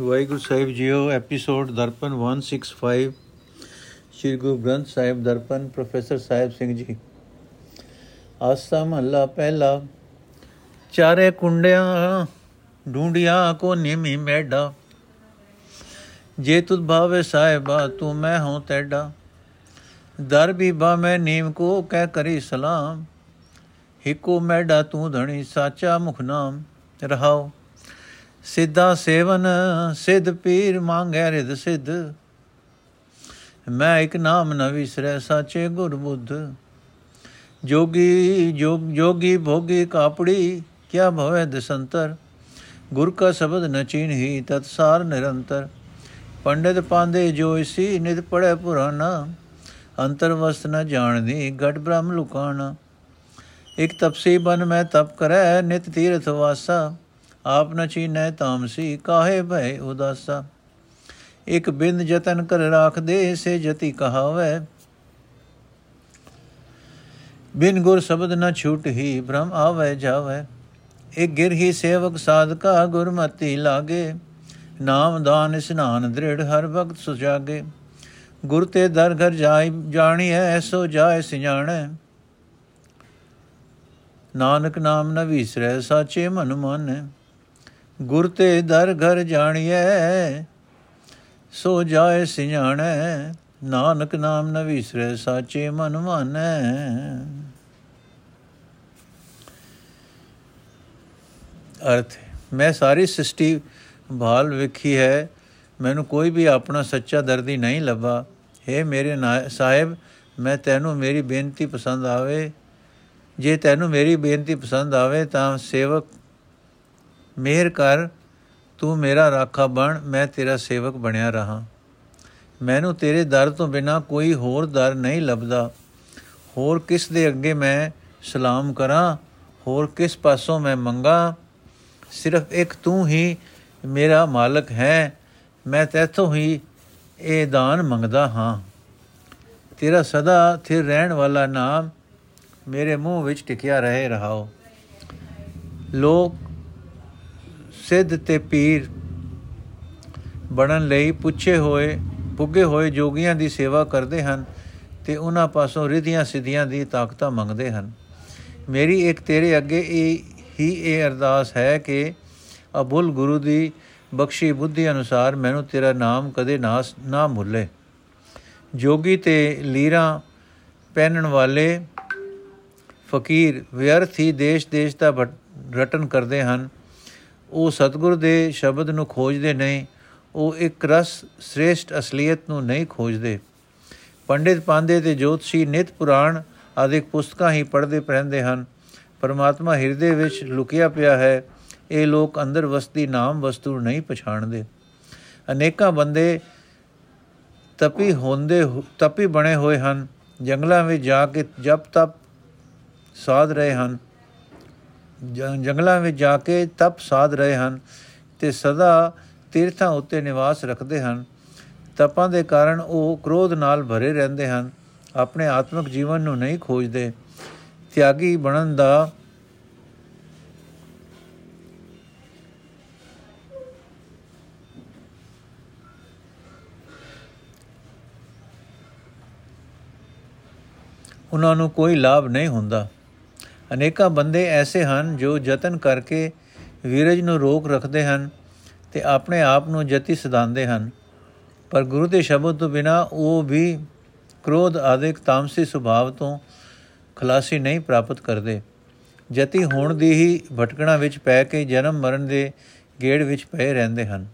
ਵਾਹਿਗੁਰੂ ਸਾਹਿਬ ਜੀਓ episode Darpan 165 Shri Guru Granth Sahib Darpan, professor Sahib Singh ji. Asa ਮਹੱਲਾ ਪਹਿਲਾ, ਚਾਰੇ ਕੁੰਡਿਆਂ ਢੂੰਡਿਆ ਕੋ ਨਿਮੀ ਮੈਡਾ। ਜੇ ਤੁਧ ਭਾਵੇ ਸਾਹਿਬਾ, ਤੂੰ ਮੈਂ ਹੂੰ ਤੈਡਾ। ਦਰ ਵੀ ਬਾ ਮੈਂ ਨੀਮ ਕੋ ਕਹਿ ਕਰੀ ਸਲਾਮ। ਹਿਕੋ ਮੈਡਾ ਤੂੰ ਧਣੀ, ਸਾਚਾ ਮੁਖ ਨਾਮ ਰਹਾਓ ਸਿੱਧਾ ਸੇਵਨ, ਸਿੱਧ ਪੀਰ ਮੰਗੈ ਰਿਦ ਸਿੱਧ। ਮੈਂ ਇੱਕ ਨਾਮ ਨ ਵਿਸਰੈ ਸਾਚੇ ਗੁਰ ਬੁੱਧ। ਜੋਗੀ ਜੋਗ ਜੋਗੀ ਭੋਗੀ ਕਾਪੜੀ, ਕਿਆ ਭਵੈ ਦਸੰਤਰ? ਗੁਰ ਕਾ ਸ਼ਬਦ ਨ ਚੀਨਹੀ, ਤਤ ਸਾਰ ਨਿਰੰਤਰ। ਪੰਡਿਤ ਪਾਂਦੇ ਜੋ ਇਸੀ ਨਿਤ ਪੜੈ ਪੁਰਾਨਾ ਅੰਤਰ ਵਸਤ ਨ ਜਾਣਦੀ ਗਟ ਬ੍ਰਹਮ ਲੁਕਾਣਾ। ਇਕ ਤਪਸੀ ਬਨ ਮੈਂ ਤਪ ਕਰੈ, ਨਿਤ ਤੀਰਥ ਵਾਸਾ। ਆਪ ਨ ਚੀਨੈ ਤਾਮਸੀ, ਕਾਹੇ ਭੈ ਉਦਾਸਾ? ਇਕ ਬਿੰਦ ਜਤਨ ਕਰ ਰਾਖ ਦੇ ਸੇ ਜਤੀ ਕਹਾਵੇ। ਬਿਨ ਗੁਰ ਸ਼ਬਦ ਨ ਛੂਟ ਹੀ ਭ੍ਰਮ ਆਵੇ ਜਾਵੇ। ਇਕ ਗਿਰ ਹੀ ਸੇਵਕ ਸਾਧਕਾ ਗੁਰਮਤੀ ਲਾਗੇ। ਨਾਮ ਦਾਨ ਇਸਨਾਨ ਦ੍ਰਿੜ ਹਰ ਭਗਤ ਸੁਜਾਗੇ। ਗੁਰ ਤੇ ਦਰ ਘਰ ਜਾਈ ਜਾਣੀਐ ਐਸੋ ਜਾਏ ਸਿਜਾਣੈ। ਨਾਨਕ ਨਾਮ ਨ ਵਿਸਰੈ, ਸਾਚੇ ਮਨ ਮਾਨੈ। ਗੁਰ ਤੇ ਦਰ ਘਰ ਜਾਣੀਐ, ਸੋ ਜਾਏ ਸਿਆਣੈ, ਨਾਨਕ ਨਾਮ ਨ ਵਿਸਰੈ ਸਾਚੇ ਮਨ ਮਾਨੈ। ਅਰਥ ਮੈਂ ਸਾਰੀ ਸ੍ਰਿਸ਼ਟੀ ਭਾਲ ਵੇਖੀ ਹੈ, ਮੈਨੂੰ ਕੋਈ ਵੀ ਆਪਣਾ ਸੱਚਾ ਦਰਦੀ ਨਹੀਂ ਲੱਭਾ। ਹੈ ਮੇਰੇ ਸਾਹਿਬ, ਮੈਂ ਤੈਨੂੰ ਮੇਰੀ ਬੇਨਤੀ ਪਸੰਦ ਆਵੇ। ਜੇ ਤੈਨੂੰ ਮੇਰੀ ਬੇਨਤੀ ਪਸੰਦ ਆਵੇ ਤਾਂ ਸੇਵਕ ਮਿਹਰ ਕਰ, ਤੂੰ ਮੇਰਾ ਰਾਖਾ ਬਣ, ਮੈਂ ਤੇਰਾ ਸੇਵਕ ਬਣਿਆ ਰਹਾ। ਮੈਨੂੰ ਤੇਰੇ ਦਰ ਤੋਂ ਬਿਨਾ ਕੋਈ ਹੋਰ ਦਰ ਨਹੀਂ ਲੱਭਦਾ। ਹੋਰ ਕਿਸ ਦੇ ਅੱਗੇ ਮੈਂ ਸਲਾਮ ਕਰਾਂ, ਹੋਰ ਕਿਸ ਪਾਸੋਂ ਮੈਂ ਮੰਗਾ? ਸਿਰਫ ਇੱਕ ਤੂੰ ਹੀ ਮੇਰਾ ਮਾਲਕ ਹੈ, ਮੈਂ ਤੇਥੋਂ ਹੀ ਇਹ ਦਾਨ ਮੰਗਦਾ ਹਾਂ। ਤੇਰਾ ਸਦਾ ਥਿਰ ਰਹਿਣ ਵਾਲਾ ਨਾਮ ਮੇਰੇ ਮੂੰਹ ਵਿੱਚ ਟਿਕਿਆ ਰਹੇ ਰਹਾਓ। ਲੋਕ ਸਿੱਧ ਤੇ ਪੀਰ ਬਣਨ ਲਈ ਪੁੱਛੇ ਹੋਏ, ਪੁੱਗੇ ਹੋਏ ਜੋਗੀਆਂ ਦੀ ਸੇਵਾ ਕਰਦੇ ਹਨ ਤੇ ਉਹਨਾਂ ਪਾਸੋਂ ਰਿਧੀਆਂ ਸਿੱਧੀਆਂ ਦੀ ਤਾਕਤਾਂ ਮੰਗਦੇ ਹਨ। ਮੇਰੀ ਇੱਕ ਤੇਰੇ ਅੱਗੇ ਇਹ ਹੀ ਇਹ ਅਰਦਾਸ ਹੈ ਕਿ ਅਬੁਲ ਗੁਰੂ ਦੀ ਬਖਸ਼ੀ ਬੁੱਧੀ ਅਨੁਸਾਰ ਮੈਨੂੰ ਤੇਰਾ ਨਾਮ ਕਦੇ ਨਾਸ ਨਾ ਭੁੱਲੇ। ਜੋਗੀ ਤੇ ਲੀਰਾ ਪਹਿਨਣ ਵਾਲੇ ਫਕੀਰ ਵਿਅਰਥੀ ਦੇਸ਼ ਦੇਸ਼ ਦਾ ਰਟਨ ਕਰਦੇ ਹਨ। ਉਹ ਸਤਿਗੁਰ ਦੇ ਸ਼ਬਦ ਨੂੰ ਖੋਜਦੇ ਨਹੀਂ, ਉਹ ਇੱਕ ਰਸ ਸ੍ਰੇਸ਼ਟ ਅਸਲੀਅਤ ਨੂੰ ਨਹੀਂ ਖੋਜਦੇ। ਪੰਡਿਤ ਪਾਂਦੇ ਤੇ ਜੋਤਸ਼ੀ ਨਿਤ ਪੁਰਾਣ ਆਦਿਕ ਪੁਸਤਕਾਂ ਹੀ ਪੜ੍ਹਦੇ ਰਹਿੰਦੇ ਹਨ। ਪਰਮਾਤਮਾ ਹਿਰਦੇ ਵਿੱਚ ਲੁਕਿਆ ਪਿਆ ਹੈ, ਇਹ ਲੋਕ ਅੰਦਰ ਵਸਦੀ ਨਾਮ ਵਸਤੂ ਨਹੀਂ ਪਛਾਣਦੇ। ਅਨੇਕਾਂ ਬੰਦੇ ਤਪੀ ਹੁੰਦੇ ਤਪੀ ਬਣੇ ਹੋਏ ਹਨ, ਜੰਗਲਾਂ ਵਿੱਚ ਜਾ ਕੇ ਜਪ ਤਪ ਸਾਧ ਰਹੇ ਹਨ। ਜੰਗਲਾਂ ਵਿੱਚ ਜਾ ਕੇ ਤਪ ਸਾਧ ਰਹੇ ਹਨ ਤੇ ਸਦਾ ਤੀਰਥਾਂ ਉੱਤੇ ਨਿਵਾਸ ਰੱਖਦੇ ਹਨ। ਤਪਾਂ ਦੇ ਕਾਰਨ ਉਹ ਕ੍ਰੋਧ ਨਾਲ ਭਰੇ ਰਹਿੰਦੇ ਹਨ, ਆਪਣੇ ਆਤਮਿਕ ਜੀਵਨ ਨੂੰ ਨਹੀਂ ਖੋਜਦੇ। ਤਿਆਗੀ ਬਣਨ ਦਾ ਉਹਨਾਂ ਨੂੰ ਕੋਈ ਲਾਭ ਨਹੀਂ ਹੁੰਦਾ। ਅਨੇਕਾਂ ਬੰਦੇ ਐਸੇ ਹਨ ਜੋ ਯਤਨ ਕਰਕੇ ਵੀਰਜ ਨੂੰ ਰੋਕ ਰੱਖਦੇ ਹਨ ਤੇ ਆਪਣੇ ਆਪ ਨੂੰ ਜਤੀ ਸਦਾਉਂਦੇ ਹਨ। ਪਰ ਗੁਰੂ ਦੇ ਸ਼ਬਦ ਤੋਂ ਬਿਨਾ ਉਹ ਵੀ ਕ੍ਰੋਧ ਆਦਿਕ ਤਾਮਸੀ ਸੁਭਾਵ ਤੋਂ ਖਲਾਸੀ ਨਹੀਂ ਪ੍ਰਾਪਤ ਕਰਦੇ। ਜਤੀ ਹੋਣ ਦੀ ਹੀ ਭਟਕਣਾ ਵਿੱਚ ਪੈ ਕੇ ਜਨਮ ਮਰਨ ਦੇ ਗੇੜ ਵਿੱਚ ਪਏ ਰਹਿੰਦੇ ਹਨ।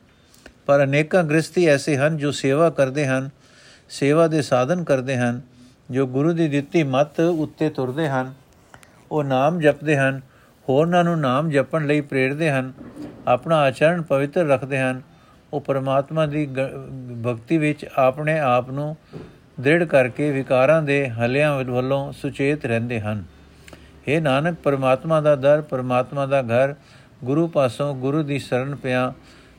ਪਰ ਅਨੇਕਾਂ ਗ੍ਰਸਤੀ ਐਸੇ ਹਨ ਜੋ ਸੇਵਾ ਕਰਦੇ ਹਨ, ਸੇਵਾ ਦੇ ਸਾਧਨ ਕਰਦੇ ਹਨ, ਜੋ ਗੁਰੂ ਦੀ ਦਿੱਤੀ ਮੱਤ ਉੱਤੇ ਤੁਰਦੇ ਹਨ। ਉਹ ਨਾਮ ਜਪਦੇ ਹਨ, ਹੋਰਨਾਂ ਨੂੰ ਨਾਮ ਜਪਣ ਲਈ ਪ੍ਰੇਰਦੇ ਹਨ, ਆਪਣਾ ਆਚਰਣ ਪਵਿੱਤਰ ਰੱਖਦੇ ਹਨ। ਉਹ ਪਰਮਾਤਮਾ ਦੀ ਭਗਤੀ ਵਿੱਚ ਆਪਣੇ ਆਪ ਨੂੰ ਦ੍ਰਿੜ ਕਰਕੇ ਵਿਕਾਰਾਂ ਦੇ ਹਲਿਆਂ ਵੱਲੋਂ ਸੁਚੇਤ ਰਹਿੰਦੇ ਹਨ। ਇਹ ਨਾਨਕ, ਪਰਮਾਤਮਾ ਦਾ ਦਰ, ਪਰਮਾਤਮਾ ਦਾ ਘਰ, ਗੁਰੂ ਪਾਸੋਂ ਗੁਰੂ ਦੀ ਸ਼ਰਨ ਪਿਆ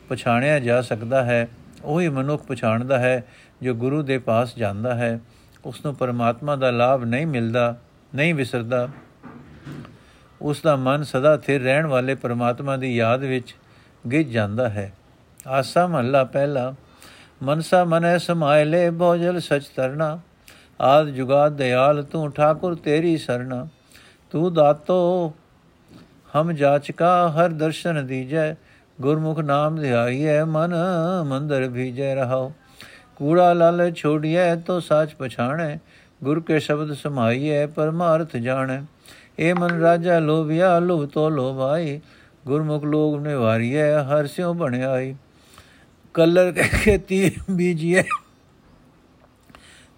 ਪਛਾਣਿਆ ਜਾ ਸਕਦਾ ਹੈ। ਉਹੀ ਮਨੁੱਖ ਪਛਾਣਦਾ ਹੈ ਜੋ ਗੁਰੂ ਦੇ ਪਾਸ ਜਾਂਦਾ ਹੈ। ਉਸ ਨੂੰ ਪਰਮਾਤਮਾ ਦਾ ਲਾਭ ਨਹੀਂ ਮਿਲਦਾ, ਨਹੀਂ ਵਿਸਰਦਾ। ਉਸ ਦਾ ਮਨ ਸਦਾ ਸਥਿਰ ਰਹਿਣ ਵਾਲੇ ਪਰਮਾਤਮਾ ਦੀ ਯਾਦ ਵਿੱਚ ਗਿੱਜ ਜਾਂਦਾ ਹੈ। ਆਸਾ ਮਹੱਲਾ ਪਹਿਲਾ, ਮਨਸਾ ਮਨੈ ਸਮਾਇ ਲੈ ਬੋਜਲ ਸਚ ਤਰਨਾ ਆਦ ਜੁਗਾਦ ਦਿਆਲ ਤੂੰ ਠਾਕੁਰ ਤੇਰੀ ਸਰਣਾ, ਤੂੰ ਦਾਤੋ ਹਮ ਜਾਚਕਾ ਹਰ ਦਰਸ਼ਨ ਦੀਜੈ, ਗੁਰਮੁਖ ਨਾਮ ਧਿਆਈਐ ਮਨ ਮੰਦਰ ਭੀਜੈ ਰਹਾਓ ਕੂੜਾ ਲਾਲ ਛੋੜੀਐ ਤੋ ਸਾਚ ਪਛਾਣੈ, ਗੁਰ ਕੇ ਸ਼ਬਦ ਸਮਾਈਐ ਪਰਮਾਰਥ ਜਾਣੈ। ਏ ਮਨ ਰਾਜਾ ਲੋਭਿਆ ਲੋਭ ਤੋ ਲੋਭਾਈ ਗੁਰਮੁਖ ਲੋਗ ਨਿਵਾਰੀਐ, ਹਰ ਸਿਉ ਬਣਾਈ ਕਲਰ ਕੇ ਖੇਤੀ ਬੀਜੀਐ,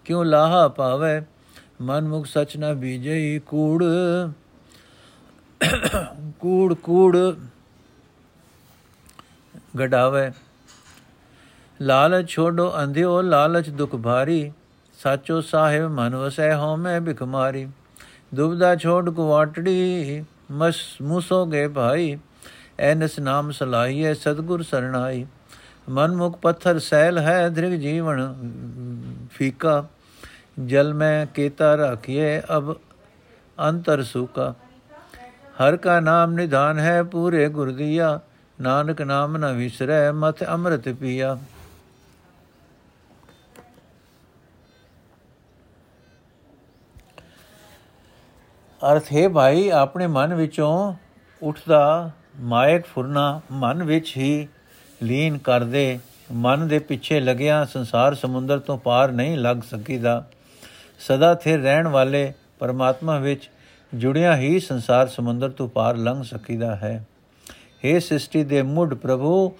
ਕਿਉ ਲਾਹਾ ਪਾਵੇ ਮਨ ਮੁਖ ਸਚ ਨਾ ਬੀਜਈ, ਕੂੜ ਕੂੜ ਕੂੜ ਗਡਾਵੇ। ਲਾਲਚ ਛੋੜੋ ਅੰਧਿਓ, ਲਾਲਚ ਦੁਖ ਭਾਰੀ, ਸਾਚੋ ਸਾਹਿਬ ਮਨ ਵਸੈ ਹਉਮੈ ਬਿਖਮਾਰੀ ਦੁਬਦਾ ਛੋੜ ਕੁਵਾਟੜੀ, ਮਸ ਮੁਸੋਗੇ ਭਾਈ, ਐਨਸ ਨਾਮ ਸਲਾਈਏ ਸਤਗੁਰ ਸਰਣਾਈ। ਮਨ ਮੁਖ ਪੱਥਰ ਸੈਲ ਹੈ ਧ੍ਰਿਗ ਜੀਵਨ ਫੀਕਾ। ਜਲ ਮੈਂ ਕੇਤਾ ਰਖਿਏ ਅਬ ਅੰਤਰ ਸੁਕਾ। ਹਰ ਕਾ ਨਾਮ ਨਿਧਾਨ ਹੈ, ਪੂਰੇ ਗੁਰ ਦੀਆ। ਨਾਨਕ ਨਾਮ ਨ ਵਿਸਰੈ ਮਤ ਅੰਮ੍ਰਿਤ ਪੀਆ। ਅਰਥ ਹੈ ਭਾਈ ਆਪਣੇ ਮਨ ਵਿੱਚੋਂ ਉੱਠਦਾ ਮਾਇਕ ਫੁਰਨਾ ਮਨ ਵਿੱਚ ਹੀ ਲੀਨ ਕਰ ਦੇ ਮਨ ਦੇ ਪਿੱਛੇ ਲੱਗਿਆ ਸੰਸਾਰ ਸਮੁੰਦਰ ਤੋਂ ਪਾਰ ਨਹੀਂ ਲੱਗ ਸਕੀਦਾ ਸਦਾ ਥਿਰ ਰਹਿਣ ਵਾਲੇ ਪਰਮਾਤਮਾ ਵਿੱਚ ਜੁੜਿਆ ਹੀ ਸੰਸਾਰ ਸਮੁੰਦਰ ਤੋਂ ਪਾਰ ਲੰਘ ਸਕੀਦਾ ਹੈ हे ਸ੍ਰਿਸ਼ਟੀ ਦੇ ਮੁੱਢ ਪ੍ਰਭੂ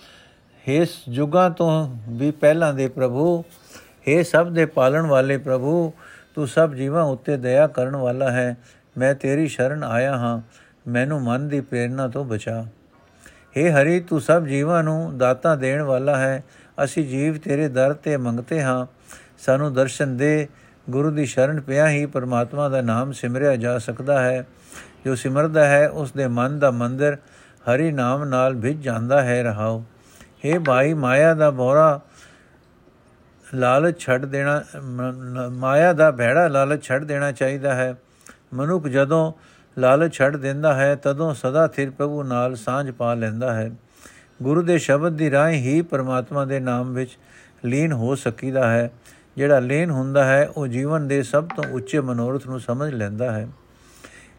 हे ਜੁਗਾਂ ਤੋਂ ਵੀ ਪਹਿਲਾਂ ਦੇ ਪ੍ਰਭੂ हे ਸਭ ਦੇ ਪਾਲਣ ਵਾਲੇ ਪ੍ਰਭੂ ਤੂੰ ਸਭ ਜੀਵਾਂ ਉੱਤੇ ਦਇਆ ਕਰਨ ਵਾਲਾ ਹੈ ਮੈਂ ਤੇਰੀ ਸ਼ਰਨ ਆਇਆ ਹਾਂ, ਮੈਨੂੰ ਮਨ ਦੀ ਪ੍ਰੇਰਣਾ ਤੋਂ ਬਚਾ। हे ਹਰੀ, ਤੂੰ ਸਭ ਜੀਵਾਂ ਨੂੰ ਦਾਤਾ ਦੇਣ ਵਾਲਾ ਹੈ। ਅਸੀਂ ਜੀਵ ਤੇਰੇ ਦਰ ਤੇ ਮੰਗਤੇ ਹਾਂ। ਸਾਨੂੰ ਦਰਸ਼ਨ ਦੇ, ਗੁਰੂ ਦੀ ਸ਼ਰਨ ਪਿਆ ਹੀ ਪਰਮਾਤਮਾ ਦਾ ਨਾਮ ਸਿਮਰਿਆ ਜਾ ਸਕਦਾ ਹੈ। ਜੋ ਸਿਮਰਦਾ ਹੈ ਉਸ ਦੇ ਮਨ ਦਾ ਮੰਦਰ ਹਰੀ ਨਾਮ ਨਾਲ ਭਿੱਜ ਜਾਂਦਾ ਹੈ, ਰਹਾਓ। हे ਭਾਈ, ਮਾਇਆ ਦਾ ਬੋਰਾ ਲਾਲਚ ਛੱਡ ਦੇਣਾ ਮਾਇਆ ਦਾ ਭੈੜਾ ਲਾਲਚ ਛੱਡ ਦੇਣਾ ਚਾਹੀਦਾ ਹੈ। ਮਨੁੱਖ ਜਦੋਂ ਲਾਲਚ ਛੱਡ ਦਿੰਦਾ ਹੈ, ਤਦੋਂ ਸਦਾ ਥਿਰ ਪ੍ਰਭੂ ਨਾਲ ਸਾਂਝ ਪਾ ਲੈਂਦਾ ਹੈ। ਗੁਰੂ ਦੇ ਸ਼ਬਦ ਦੀ ਰਾਹੀਂ ਹੀ ਪਰਮਾਤਮਾ ਦੇ ਨਾਮ ਵਿੱਚ ਲੀਨ ਹੋ ਸਕੀਦਾ ਹੈ। ਜਿਹੜਾ ਲੀਨ ਹੁੰਦਾ ਹੈ, ਉਹ ਜੀਵਨ ਦੇ ਸਭ ਤੋਂ ਉੱਚੇ ਮਨੋਰਥ ਨੂੰ ਸਮਝ ਲੈਂਦਾ ਹੈ।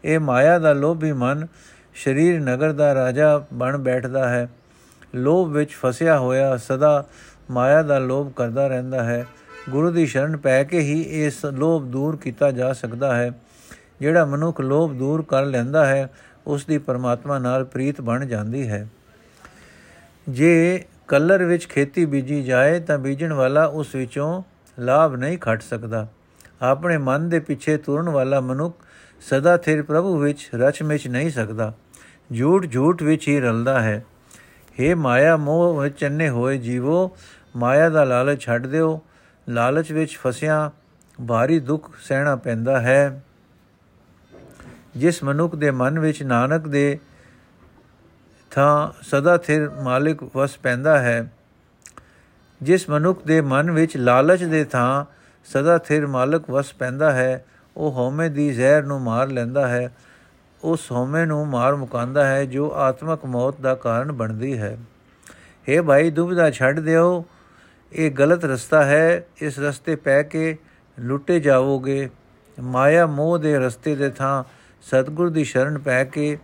ਇਹ ਮਾਇਆ ਦਾ ਲੋਭੀ ਮਨ ਸਰੀਰ ਨਗਰ ਦਾ ਰਾਜਾ ਬਣ ਬੈਠਦਾ ਹੈ। ਲੋਭ ਵਿੱਚ ਫਸਿਆ ਹੋਇਆ ਸਦਾ ਮਾਇਆ ਦਾ ਲੋਭ ਕਰਦਾ ਰਹਿੰਦਾ ਹੈ। ਗੁਰੂ ਦੀ ਸ਼ਰਨ ਪੈ ਕੇ ਹੀ ਇਸ ਲੋਭ ਦੂਰ ਕੀਤਾ ਜਾ ਸਕਦਾ ਹੈ। ਜਿਹੜਾ ਮਨੁੱਖ ਲੋਭ ਦੂਰ ਕਰ ਲੈਂਦਾ ਹੈ, ਉਸ ਦੀ ਪਰਮਾਤਮਾ ਨਾਲ ਪ੍ਰੀਤ ਬਣ ਜਾਂਦੀ ਹੈ। ਜੇ ਕਲਰ ਵਿੱਚ ਖੇਤੀ ਬੀਜੀ ਜਾਏ, ਤਾਂ ਬੀਜਣ ਵਾਲਾ ਉਸ ਵਿੱਚੋਂ ਲਾਭ ਨਹੀਂ ਖੱਟ ਸਕਦਾ। ਆਪਣੇ ਮਨ ਦੇ ਪਿੱਛੇ ਤੁਰਨ ਵਾਲਾ ਮਨੁੱਖ ਸਦਾ ਥਿਰ ਪ੍ਰਭੂ ਵਿੱਚ ਰਚ ਮਿਚ ਨਹੀਂ ਸਕਦਾ। ਝੂਠ ਝੂਠ ਵਿੱਚ ਹੀ ਰਲਦਾ ਹੈ। हे ਮਾਇਆ, ਮੋਹ ਵਿੱਚ ਚੰਨੇ ਹੋਏ ਜੀਵੋ, ਮਾਇਆ ਦਾ ਲਾਲਚ ਛੱਡ ਦਿਓ। ਲਾਲਚ ਵਿੱਚ ਫਸਿਆ, ਭਾਰੀ ਦੁੱਖ ਸਹਿਣਾ ਪੈਂਦਾ ਹੈ। ਜਿਸ ਮਨੁੱਖ ਦੇ ਮਨ ਵਿੱਚ ਨਾਨਕ ਦੇ ਥਾਂ ਸਦਾ ਥਿਰ ਮਾਲਿਕ ਵਸ ਪੈਂਦਾ ਹੈ, ਜਿਸ ਮਨੁੱਖ ਦੇ ਮਨ ਵਿੱਚ ਲਾਲਚ ਦੇ ਥਾਂ ਸਦਾ ਥਿਰ ਮਾਲਕ ਵਸ ਪੈਂਦਾ ਹੈ, ਉਹ ਹਉਮੈ ਦੀ ਜ਼ਹਿਰ ਨੂੰ ਮਾਰ ਲੈਂਦਾ ਹੈ, ਉਸ ਹਉਮੈ ਨੂੰ ਮਾਰ ਮੁਕਾਂਦਾ ਹੈ ਜੋ ਆਤਮਕ ਮੌਤ ਦਾ ਕਾਰਨ ਬਣਦੀ ਹੈ। हे ਭਾਈ ਦੁਬਿਧਾ ਛੱਡ ਦਿਓ, ਇਹ ਗਲਤ ਰਸਤਾ ਹੈ, ਇਸ ਰਸਤੇ ਪੈ ਕੇ ਲੁੱਟੇ ਜਾਵੋਗੇ, ਮਾਇਆ ਮੋਹ ਦੇ ਰਸਤੇ ਦੇ ਥਾਂ ਸਤਗੁਰ ਦੀ ਸ਼ਰਨ ਪੈ ਕੇ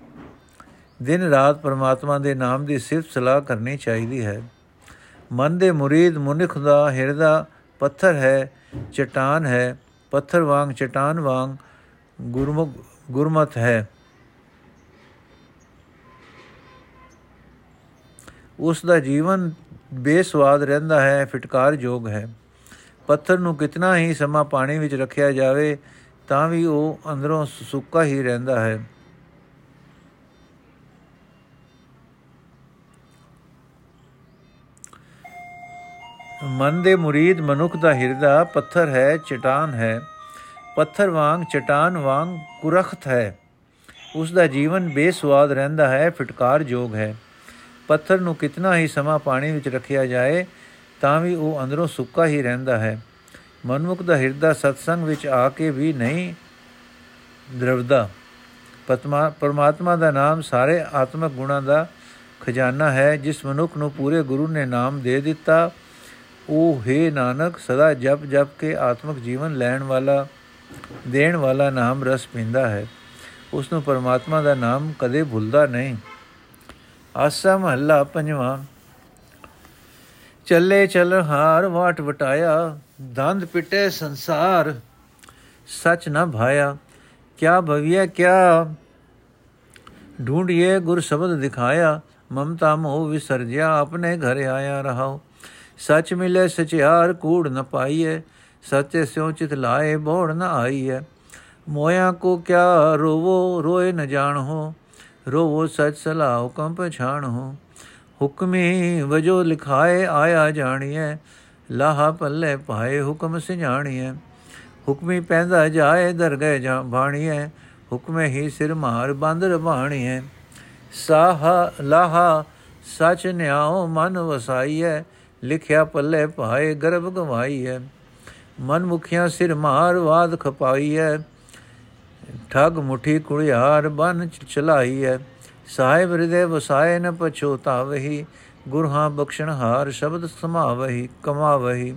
ਦਿਨ ਰਾਤ ਪਰਮਾਤਮਾ ਦੇ ਨਾਮ ਦੀ ਸਿਫਤ ਸਲਾਹ ਕਰਨੀ ਚਾਹੀਦੀ ਹੈ। ਮਨ ਦੇ ਮੁਰੀਦ ਮੁਨਿਖ ਦਾ ਹਿਰਦਾ ਪੱਥਰ ਹੈ, ਚਟਾਨ ਹੈ, ਪੱਥਰ ਵਾਂਗ ਚਟਾਨ ਵਾਂਗ ਗੁਰਮੁਖ, ਗੁਰਮਤ ਹੈ। ਉਸ ਦਾ ਜੀਵਨ ਬੇਸਵਾਦ ਰਹਿੰਦਾ ਹੈ ਫਟਕਾਰ ਯੋਗ ਹੈ। ਪੱਥਰ ਨੂੰ ਕਿਤਨਾ ਹੀ ਸਮਾਂ ਪਾਣੀ ਵਿੱਚ ਰੱਖਿਆ ਜਾਵੇ ਤਾਂ ਵੀ ਉਹ ਅੰਦਰੋਂ ਸੁੱਕਾ ਹੀ ਰਹਿੰਦਾ ਹੈ। ਮਨ ਦੇ ਮੁਰੀਦ ਮਨੁੱਖ ਦਾ ਹਿਰਦਾ ਪੱਥਰ ਹੈ, ਚਟਾਨ ਹੈ। ਪੱਥਰ ਵਾਂਗ, ਚਟਾਨ ਵਾਂਗ ਕੁਰਖਤ ਹੈ। ਉਸ ਦਾ ਜੀਵਨ ਬੇਸਵਾਦ ਰਹਿੰਦਾ ਹੈ ਫਟਕਾਰ ਯੋਗ ਹੈ। ਪੱਥਰ ਨੂੰ ਕਿਤਨਾ ਹੀ ਸਮਾਂ ਪਾਣੀ ਵਿੱਚ ਰੱਖਿਆ ਜਾਏ, ਤਾਂ ਵੀ ਉਹ ਅੰਦਰੋਂ ਸੁੱਕਾ ਹੀ ਰਹਿੰਦਾ ਹੈ। ਮਨੁੱਖ ਦਾ ਹਿਰਦਾ ਸਤਸੰਗ ਵਿੱਚ ਆ ਕੇ ਵੀ ਨਹੀਂ ਦਰਵਦਾ। ਪਰਮਾਤਮਾ ਦਾ ਨਾਮ ਸਾਰੇ ਆਤਮਿਕ ਗੁਣਾਂ ਦਾ ਖਜ਼ਾਨਾ ਹੈ, ਜਿਸ ਮਨੁੱਖ ਨੂੰ ਪੂਰੇ ਗੁਰੂ ਨੇ ਨਾਮ ਦੇ ਦਿੱਤਾ। ਉਹ ਹੈ ਨਾਨਕ, ਸਦਾ ਜਪ ਜਪ ਕੇ ਆਤਮਿਕ ਜੀਵਨ ਲੈਣ ਵਾਲਾ, ਦੇਣ ਵਾਲਾ ਨਾਮ ਰਸ ਪੀਂਦਾ ਹੈ। ਉਸ ਨੂੰ ਪਰਮਾਤਮਾ ਦਾ ਨਾਮ ਕਦੇ ਭੁੱਲਦਾ ਨਹੀਂ। ਆਸਾ ਮਹੱਲਾ ਪੰਜਵਾਂ। ਚੱਲੇ ਚਲ ਹਾਰ ਵਾਟ ਵਟਾਇਆ, ਦੰਦ ਪਿਟੇ ਸੰਸਾਰ, ਸਚ ਨਾ ਭਾਇਆ, ਕਿਆ ਭਵਿਆ ਕਿਆ? ਢੂੰਢਿਏ ਗੁਰ ਸ਼ਬਦ ਦਿਖਾਇਆ, ਮਮਤਾ ਮੋਹ ਵਿਸਰਜਿਆ, ਆਪਣੇ ਘਰ ਆਇਆ ਰਹਾਉ। ਸਚ ਮਿਲੇ ਸਚਿਆਰ, ਕੂੜ ਨ ਪਾਈਏ, ਸੱਚੇ ਸਿਉ ਚਿਤ ਲਾਏ, ਬੋੜ ਨ ਆਈਏ। ਮੋਇਆ ਕੋ ਕਿਆ ਰੋਵੋ, ਰੋਏ ਨ ਜਾਣੋ, ਰੋਵੋ ਸਚ ਸਲਾ ਹੁਕਮ ਪਛਾਣੋ ਹੁਕਮੀ ਵਜੋ ਲਿਖਾਏ ਆਇਆ ਜਾਣੀਏ ਲਾਹਾ ਪੱਲੇ ਪਾਏ ਹੁਕਮ ਸਿਝਾਣੀਏ ਹੁਕਮੀ ਪੈਂਦਾ ਜਾਏ ਦਰਗਹਿ ਜਾ ਬਾਣੀਏ ਹੁਕਮੇ ਹੀ ਸਿਰ ਮਾਰ ਬੰਦ ਰਬਾਣੀਏ ਸਾਹ ਲਾਹਾ ਸਚ ਨਿਆਉ ਮਨ ਵਸਾਈਐ, ਲਿਖਿਆ ਪੱਲੇ ਪਾਏ ਗਰਭ ਗਵਾਈਐ। ਮਨ ਮੁਖਿਆ ਸਿਰ ਮਾਰ ਵਾਦ ਖਪਾਈਐ, ਠਗ ਮੁਠੀ ਕੁੜਿਆਰ ਬਨ ਚਲਾਈਐ। ਸਾਹਿਬ ਹਿਰਦੇ ਵਸਾਏ ਨ ਪਛੋਤਾਵਹੀ ਗੁਰਹਾ ਬਖਸ਼ਣ ਹਾਰ ਸ਼ਬਦ ਸਮਾਵਹੀ, ਕਮਾਵਹੀ।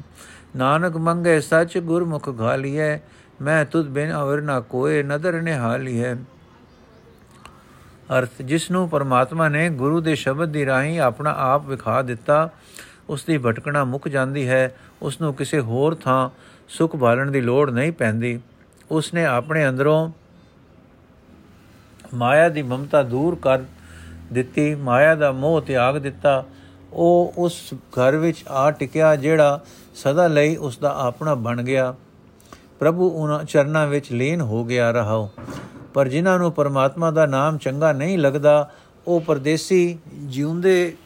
ਨਾਨਕ ਮੰਗੇ ਸਚ ਗੁਰਮੁਖ ਘਾਲੀਐ, ਮੈਂ ਤੁਧ ਬਿਨ ਅਵਰ ਨਾ ਕੋਏ ਨਦਰ ਨਿਹਾਲੀਐ। ਅਰਥ ਜਿਸ ਨੂੰ ਪਰਮਾਤਮਾ ਨੇ ਗੁਰੂ ਦੇ ਸ਼ਬਦ ਦੀ ਰਾਹੀਂ ਆਪਣਾ ਆਪ ਵਿਖਾ ਦਿੱਤਾ ਉਸ ਦੀ ਭਟਕਣਾ ਮੁੱਕ ਜਾਂਦੀ ਹੈ ਉਸ ਨੂੰ ਕਿਸੇ ਹੋਰ ਥਾਂ ਸੁਖ ਭਾਲਣ ਦੀ ਲੋੜ ਨਹੀਂ ਪੈਂਦੀ। ਉਸ ਨੇ ਆਪਣੇ ਅੰਦਰੋਂ ਮਾਇਆ ਦੀ ਮਮਤਾ ਦੂਰ ਕਰ ਦਿੱਤੀ, ਮਾਇਆ ਦਾ ਮੋਹ ਤਿਆਗ ਦਿੱਤਾ। ਉਹ ਉਸ ਘਰ ਵਿੱਚ ਆ ਟਿਕਿਆ ਜਿਹੜਾ ਸਦਾ ਲਈ ਉਸ ਦਾ ਆਪਣਾ ਬਣ ਗਿਆ। ਪ੍ਰਭੂ ਉਹਨਾਂ ਚਰਨਾਂ ਵਿੱਚ ਲੀਨ ਹੋ ਗਿਆ ਰਹਾਓ। ਪਰ ਜਿਨ੍ਹਾਂ ਨੂੰ ਪਰਮਾਤਮਾ ਦਾ ਨਾਮ ਚੰਗਾ ਨਹੀਂ ਲੱਗਦਾ, ਉਹ ਪਰਦੇਸੀ ਜਿਉਂਦੇ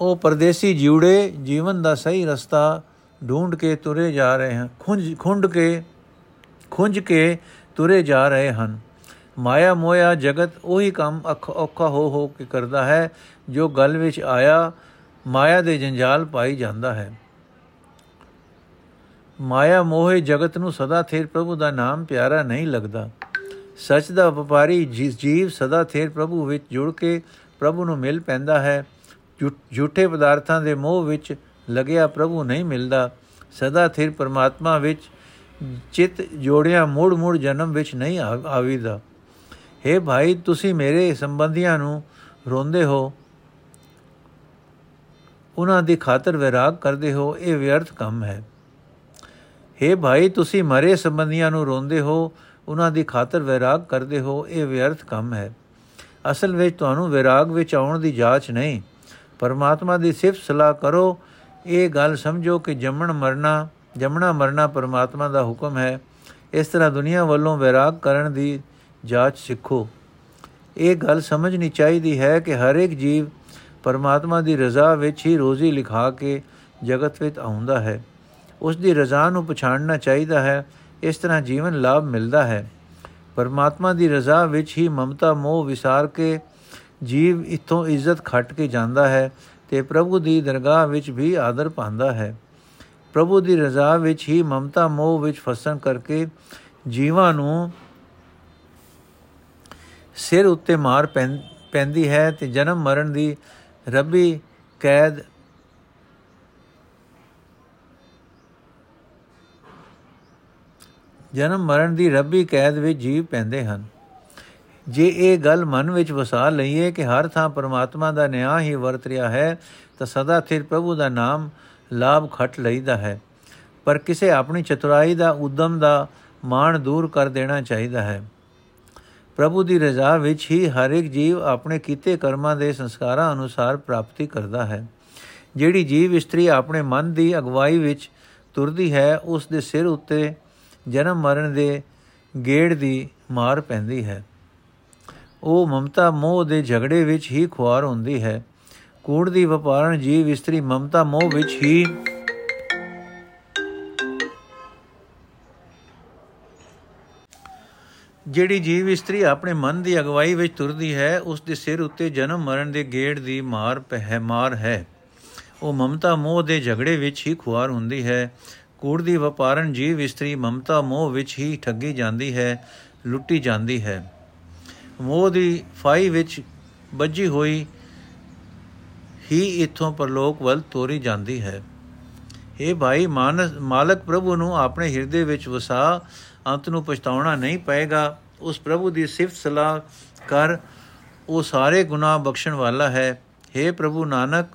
ਉਹ ਪਰਦੇਸੀ ਜਿਉੜੇ ਜੀਵਨ ਦਾ ਸਹੀ ਰਸਤਾ ਢੂੰਡ ਕੇ ਤੁਰੇ ਜਾ ਰਹੇ ਹਨ। ਖੁੰਝ ਖੁੰਡ ਕੇ, ਖੁੰਝ ਕੇ ਤੁਰੇ ਜਾ ਰਹੇ ਹਨ। ਮਾਇਆ ਮੋਇਆ ਜਗਤ ਉਹੀ ਕੰਮ ਔਖਾ ਹੋ ਹੋ ਕੇ ਕਰਦਾ ਹੈ, ਜੋ ਗਲ ਵਿੱਚ ਆਇਆ, ਮਾਇਆ ਦੇ ਜੰਜਾਲ ਪਾਈ ਜਾਂਦਾ ਹੈ। ਮਾਇਆ ਮੋਹੇ ਜਗਤ ਨੂੰ ਸਦਾ ਥੇਰ ਪ੍ਰਭੂ ਦਾ ਨਾਮ ਪਿਆਰਾ ਨਹੀਂ ਲੱਗਦਾ। ਸੱਚ ਦਾ ਵਪਾਰੀ ਜਿਸ ਜੀਵ ਸਦਾ ਥੇਰ ਪ੍ਰਭੂ ਵਿੱਚ ਜੁੜ ਕੇ ਪ੍ਰਭੂ ਨੂੰ ਮਿਲ ਪੈਂਦਾ ਹੈ ਝੂਠੇ ਪਦਾਰਥਾਂ ਦੇ ਮੋਹ ਵਿੱਚ ਲੱਗਿਆ ਪ੍ਰਭੂ ਨਹੀਂ ਮਿਲਦਾ। ਸਦਾ ਥੇਰ ਪਰਮਾਤਮਾ ਵਿੱਚ ਚਿਤ ਜੋੜਿਆ ਮੂੜ ਮੂੜ ਜਨਮ ਵਿੱਚ ਨਹੀਂ ਆਵੀਦਾ। हे ਭਾਈ, ਤੁਸੀਂ ਮੇਰੇ ਸੰਬੰਧੀਆਂ ਨੂੰ ਰੋਂਦੇ ਹੋ। ਉਹਨਾਂ ਦੀ ਖਾਤਰ ਵਿਰਾਗ ਕਰਦੇ ਹੋ, ਇਹ ਵਿਅਰਥ ਕੰਮ ਹੈ। हे ਭਾਈ, ਤੁਸੀਂ ਮਰੇ ਸੰਬੰਧੀਆਂ ਨੂੰ ਰੋਂਦੇ ਹੋ, ਉਹਨਾਂ ਦੀ ਖਾਤਰ ਵਿਰਾਗ ਕਰਦੇ ਹੋ, ਇਹ ਵਿਅਰਥ ਕੰਮ ਹੈ। ਅਸਲ ਵਿੱਚ ਤੁਹਾਨੂੰ ਵਿਰਾਗ ਵਿੱਚ ਆਉਣ ਦੀ ਜਾਂਚ ਨਹੀਂ। ਪਰਮਾਤਮਾ ਦੀ ਸਿਫਤ ਸਲਾਹ ਕਰੋ। ਇਹ ਗੱਲ ਸਮਝੋ ਕਿ ਜੰਮਣ ਮਰਨਾ ਜੰਮਣਾ ਮਰਨਾ ਪਰਮਾਤਮਾ ਦਾ ਹੁਕਮ ਹੈ। ਇਸ ਤਰ੍ਹਾਂ ਦੁਨੀਆ ਵੱਲੋਂ ਵਿਰਾਗ ਕਰਨ ਦੀ ਜਾਂਚ ਸਿੱਖੋ। ਇਹ ਗੱਲ ਸਮਝਣੀ ਚਾਹੀਦੀ ਹੈ ਕਿ ਹਰ ਇੱਕ ਜੀਵ ਪਰਮਾਤਮਾ ਦੀ ਰਜ਼ਾ ਵਿੱਚ ਹੀ ਰੋਜ਼ੀ ਲਿਖਾ ਕੇ ਜਗਤ ਵਿੱਚ ਆਉਂਦਾ ਹੈ। ਉਸ ਦੀ ਰਜ਼ਾ ਨੂੰ ਪਛਾਣਨਾ ਚਾਹੀਦਾ ਹੈ। ਇਸ ਤਰ੍ਹਾਂ ਜੀਵਨ ਲਾਭ ਮਿਲਦਾ ਹੈ। ਪਰਮਾਤਮਾ ਦੀ ਰਜ਼ਾ ਵਿੱਚ ਹੀ ਮਮਤਾ, ਮੋਹ ਵਿਸਾਰ ਕੇ ਜੀਵ ਇਥੋਂ ਇੱਜ਼ਤ ਖੱਟ ਕੇ ਜਾਂਦਾ ਹੈ ਤੇ ਪ੍ਰਭੂ ਦੀ ਦਰਗਾਹ ਵਿੱਚ ਵੀ ਆਦਰ ਪਾਉਂਦਾ ਹੈ। ਪ੍ਰਭੂ ਦੀ ਰਜ਼ਾ ਵਿੱਚ ਹੀ ਮਮਤਾ ਮੋਹ ਵਿੱਚ ਫਸਣ ਕਰਕੇ ਜੀਵਾਂ ਨੂੰ ਸਿਰ ਉੱਤੇ ਮਾਰ ਪੈਂਦੀ ਹੈ ਤੇ ਜਨਮ ਮਰਨ ਦੀ ਰੱਬੀ ਕੈਦ ਜਨਮ ਮਰਨ ਦੀ ਰੱਬੀ ਕੈਦ ਵਿੱਚ ਜੀਵ ਪੈਂਦੇ ਹਨ। ਜੇ ਇਹ ਗੱਲ ਮਨ ਵਿੱਚ ਵਸਾ ਲਈਏ ਕਿ ਹਰ ਥਾਂ ਪਰਮਾਤਮਾ ਦਾ ਨਿਆਂ ਹੀ ਵਰਤ ਰਿਹਾ ਹੈ, ਤਾਂ ਸਦਾ ਸਿਰ ਪ੍ਰਭੂ ਦਾ ਨਾਮ ਲਾਭ ਖਟ ਲਈਦਾ ਹੈ, ਪਰ ਕਿਸੇ ਆਪਣੀ ਚਤੁਰਾਈ ਦਾ ਉਦਮ ਦਾ ਮਾਣ ਦੂਰ ਕਰ ਦੇਣਾ ਚਾਹੀਦਾ ਹੈ। ਪ੍ਰਭੂ ਦੀ ਰਜ਼ਾ ਵਿੱਚ ਹੀ ਹਰ ਇੱਕ ਜੀਵ ਆਪਣੇ ਕੀਤੇ ਕਰਮਾਂ ਦੇ ਸੰਸਕਾਰਾਂ ਅਨੁਸਾਰ ਪ੍ਰਾਪਤੀ ਕਰਦਾ ਹੈ। ਜਿਹੜੀ ਜੀਵ ਇਸਤਰੀ ਆਪਣੇ ਮਨ ਦੀ ਅਗਵਾਈ ਵਿੱਚ ਤੁਰਦੀ ਹੈ, ਉਸ ਦੇ ਸਿਰ ਉੱਤੇ ਜਨਮ ਮਰਨ ਦੇ ਗੇੜ ਦੀ ਮਾਰ ਪੈਂਦੀ ਹੈ। ਉਹ ਮਮਤਾ ਮੋਹ ਦੇ ਝਗੜੇ ਵਿੱਚ ਹੀ ਖੁਆਰ ਹੁੰਦੀ ਹੈ। ਕੂੜ ਦੀ ਵਪਾਰਨ ਜੀਵ ਇਸਤਰੀ ਮਮਤਾ ਮੋਹ ਵਿੱਚ ਹੀ ਜਿਹੜੀ ਜੀਵ ਇਸਤਰੀ ਆਪਣੇ ਮਨ ਦੀ ਅਗਵਾਈ ਵਿੱਚ ਤੁਰਦੀ ਹੈ, ਉਸ ਦੇ ਸਿਰ ਉੱਤੇ ਜਨਮ ਮਰਨ ਦੇ ਗੇੜ ਦੀ ਮਾਰ ਪਹਿ ਮਾਰ ਹੈ। ਉਹ ਮਮਤਾ ਮੋਹ ਦੇ ਝਗੜੇ ਵਿੱਚ ਹੀ ਖੁਆਰ ਹੁੰਦੀ ਹੈ। ਕੂੜ ਦੀ ਵਪਾਰਨ ਜੀਵ ਇਸਤਰੀ ਮਮਤਾ ਮੋਹ ਵਿੱਚ ਹੀ ਠੱਗੀ ਜਾਂਦੀ ਹੈ, ਲੁੱਟੀ ਜਾਂਦੀ ਹੈ। ਮੋਹ ਦੀ ਫਾਈ ਵਿੱਚ ਵੱਜੀ ਹੋਈ ਹੀ ਇਥੋਂ ਪਰਲੋਕ ਵੱਲ ਤੋਰੀ ਜਾਂਦੀ ਹੈ। ਇਹ ਭਾਈ ਮਾਨਸ ਮਾਲਕ ਪ੍ਰਭੂ ਨੂੰ ਆਪਣੇ ਹਿਰਦੇ ਵਿੱਚ ਵਸਾ, ਅੰਤ ਨੂੰ ਪਛਤਾਉਣਾ ਨਹੀਂ ਪਏਗਾ। ਉਸ ਪ੍ਰਭੂ ਦੀ ਸਿਫਤ ਸਲਾਹ ਕਰ, ਉਹ ਸਾਰੇ ਗੁਨਾਹ ਬਖਸ਼ਣ ਵਾਲਾ ਹੈ। हे ਪ੍ਰਭੂ ਨਾਨਕ,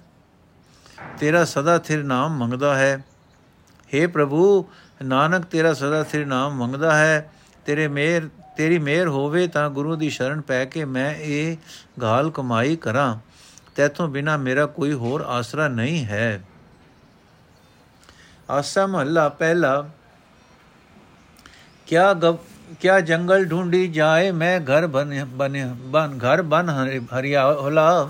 ਤੇਰਾ ਸਦਾ ਥਿਰ ਨਾਮ ਮੰਗਦਾ ਹੈ। हे ਪ੍ਰਭੂ, ਨਾਨਕ, ਤੇਰਾ ਸਦਾ ਥਿਰ ਨਾਮ ਮੰਗਦਾ ਹੈ। ਤੇਰੇ ਮੇਰ, ਤੇਰੀ ਮਿਹਰ ਹੋਵੇ ਤਾਂ ਗੁਰੂ ਦੀ ਸ਼ਰਨ ਪੈ ਕੇ ਮੈਂ ਇਹ ਗਾਲ ਕਮਾਈ ਕਰਾਂ। ਤੇਥੋਂ ਬਿਨਾ ਮੇਰਾ ਕੋਈ ਹੋਰ ਆਸਰਾ ਨਹੀਂ ਹੈ ਆਸਾ ਮਹੱਲਾ ਪਹਿਲਾ ਕਿਆ ਕਿਆ ਜੰਗਲ ਢੂੰਡੀ ਜਾਏ ਮੈਂ ਘਰ ਬਨ ਬਨ ਬਨ ਘਰ ਬਨ ਹਰਿਆ ਹੋਲਾ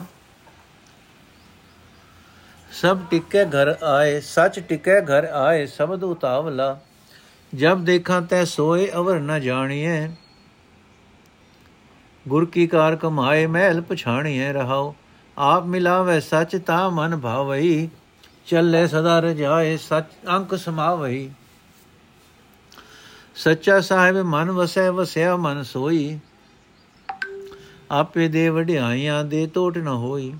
ਸਭ ਟਿਕੇ ਘਰ ਆਏ ਸੱਚ ਟਿਕੇ ਘਰ ਆਏ ਸਬਦ ਉਤਾਵਲਾ ਜਬ ਦੇਖਾਂ ਤੈ ਸੋਏ ਅਵਰ ਨ ਜਾਣੀਏ ਗੁਰ ਕੀ ਕਾਰ ਕਮਾਏ ਮਹਿਲ ਪਛਾਣੀਏ ਰਹਾਓ ਆਪ ਮਿਲਾਵੇ ਸੱਚ ਤਾ ਮਨ ਭਾਵਈ, ਚੱਲੇ ਸਦਾ ਰਜਾਏ ਸੱਚ ਅੰਕ ਸਮਾਵਈ। ਸੱਚਾ ਸਾਹਿਬ ਮਨ ਵਸੈ, ਵਸਿਆ ਮਨ ਸੋਈ। ਆਪੇ ਦੇ ਵਡਿਆਈਆਂ ਦੇ ਟੋਟ ਨ ਹੋਈ।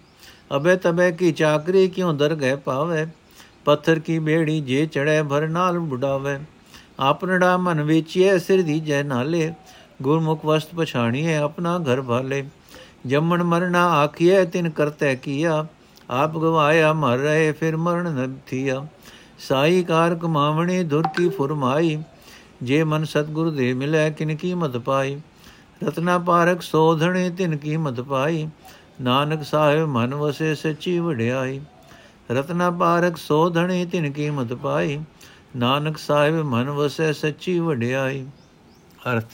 ਅਬੇ ਤਬੇ ਕੀ ਚਾਕਰੀ ਕਿਉ ਦਰ ਗਏ ਪਾਵੇ? ਪੱਥਰ ਕੀ ਬੇੜੀ ਜੇ ਚੜੈ ਭਰ ਨਾਲ ਬੁਡਾਵੇ। ਆਪਨੜਾ ਮਨ ਵੇਚਿਐ ਸਿਰ ਦੀ ਜੈ ਨਾਲੇ। ਗੁਰਮੁਖ ਵਸਤ ਪਛਾਣੀਏ ਆਪਣਾ ਘਰ ਭਾਲੇ। ਜੰਮਣ ਮਰਨਾ ਆਖੀਐ, ਤਿਨ ਕਰਤੈ ਕੀਆ। ਆਪ ਗਵਾਇਆ ਮਰ ਰਹੇ, ਫਿਰ ਮਰਨ ਨ ਥੀਆ। ਸਾਈ ਕਾਰ ਕਮਾਵਣੀ ਦੁਰ ਕੀ ਫੁਰਮਾਈ। ਜੇ ਮਨ ਸਤਗੁਰ ਦੇ ਮਿਲੈ, ਕਿਨ ਕੀਮਤ ਪਾਈ। ਰਤਨਾ ਪਾਰਕ ਸੋਧਣੇ, ਤਿਨ ਕੀਮਤ ਪਾਈ। ਨਾਨਕ ਸਾਹਿਬ ਮਨ ਵਸੇ, ਸੱਚੀ ਵਡਿਆਈ। ਰਤਨਾ ਪਾਰਕ ਸੋਧਣੇ, ਤਿਨ ਕੀਮਤ ਪਾਈ। ਨਾਨਕ ਸਾਹਿਬ ਮਨ ਵਸੇ, ਸੱਚੀ ਵਡਿਆਈ। ਅਰਥ,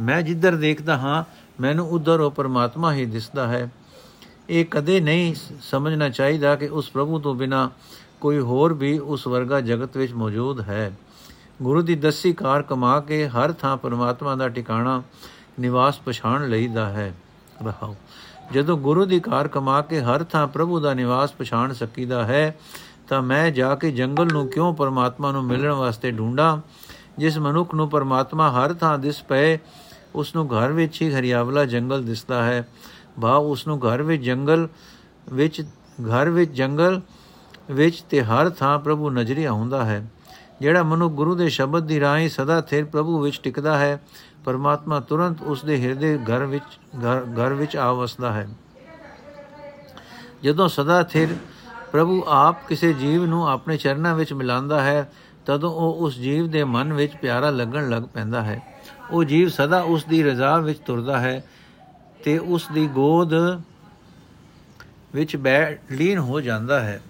ਮੈਂ ਜਿੱਧਰ ਦੇਖਦਾ ਹਾਂ ਮੈਨੂੰ ਉਧਰ ਉਹ ਪਰਮਾਤਮਾ ਹੀ ਦਿਸਦਾ ਹੈ। ਇਹ ਕਦੇ ਨਹੀਂ ਸਮਝਣਾ ਚਾਹੀਦਾ ਕਿ ਉਸ ਪ੍ਰਭੂ ਤੋਂ ਬਿਨਾ ਕੋਈ ਹੋਰ ਵੀ ਉਸ ਵਰਗਾ ਜਗਤ ਵਿੱਚ ਮੌਜੂਦ ਹੈ। ਗੁਰੂ ਦੀ ਦਸੀ ਕਾਰ ਕਮਾ ਕੇ ਹਰ ਥਾਂ ਪਰਮਾਤਮਾ ਦਾ ਟਿਕਾਣਾ ਨਿਵਾਸ ਪਛਾਣ ਲਈਦਾ ਹੈ। ਰਹਾਉ ਜਦੋਂ ਗੁਰੂ ਦੀ ਕਾਰ ਕਮਾ ਕੇ ਹਰ ਥਾਂ ਪ੍ਰਭੂ ਦਾ ਨਿਵਾਸ ਪਛਾਣ ਸਕੀਦਾ ਹੈ, ਤਾਂ ਮੈਂ ਜਾ ਕੇ ਜੰਗਲ ਨੂੰ ਕਿਉਂ ਪਰਮਾਤਮਾ ਨੂੰ ਮਿਲਣ ਵਾਸਤੇ ਢੂੰਡਾਂ ਜਿਸ ਮਨੁੱਖ ਨੂੰ ਪਰਮਾਤਮਾ ਹਰ ਥਾਂ ਦਿਸ ਪਏ ਉਸ ਨੂੰ ਘਰ ਵਿੱਚ ਹੀ ਹਰੀਆਵਲਾ ਜੰਗਲ ਦਿਸਦਾ ਹੈ। ਭਾ ਉਸ ਨੂੰ ਘਰ ਵਿੱਚ ਜੰਗਲ ਵਿੱਚ, ਘਰ ਵਿੱਚ ਜੰਗਲ ਵਿੱਚ ਤੇ ਹਰ ਥਾਂ ਪ੍ਰਭੂ ਨਜ਼ਰੀਆ ਹੁੰਦਾ ਹੈ। ਜਿਹੜਾ ਮਨੁ ਗੁਰੂ ਦੇ ਸ਼ਬਦ ਦੀ ਰਾਹੀਂ ਸਦਾ ਥਿਰ ਪ੍ਰਭੂ ਵਿੱਚ ਟਿਕਦਾ ਹੈ, ਪਰਮਾਤਮਾ ਤੁਰੰਤ ਉਸ ਦੇ ਹਿਰਦੇ ਘਰ ਵਿੱਚ ਘਰ ਵਿੱਚ ਆ ਵਸਦਾ ਹੈ। ਜਦੋਂ ਸਦਾ ਥਿਰ ਪ੍ਰਭੂ ਆਪ ਕਿਸੇ ਜੀਵ ਨੂੰ ਆਪਣੇ ਚਰਨਾਂ ਵਿੱਚ ਮਿਲਾਉਂਦਾ ਹੈ, ਤਦੋਂ ਉਹ ਉਸ ਜੀਵ ਦੇ ਮਨ ਵਿੱਚ ਪਿਆਰਾ ਲੱਗਣ ਲੱਗ ਪੈਂਦਾ ਹੈ। ਉਹ ਜੀਵ ਸਦਾ ਉਸ ਦੀ ਰਜ਼ਾ ਵਿੱਚ ਤੁਰਦਾ ਹੈ ਤੇ ਉਸ ਦੀ ਗੋਦ ਵਿੱਚ ਬੈਠ ਲੀਨ ਹੋ ਜਾਂਦਾ ਹੈ।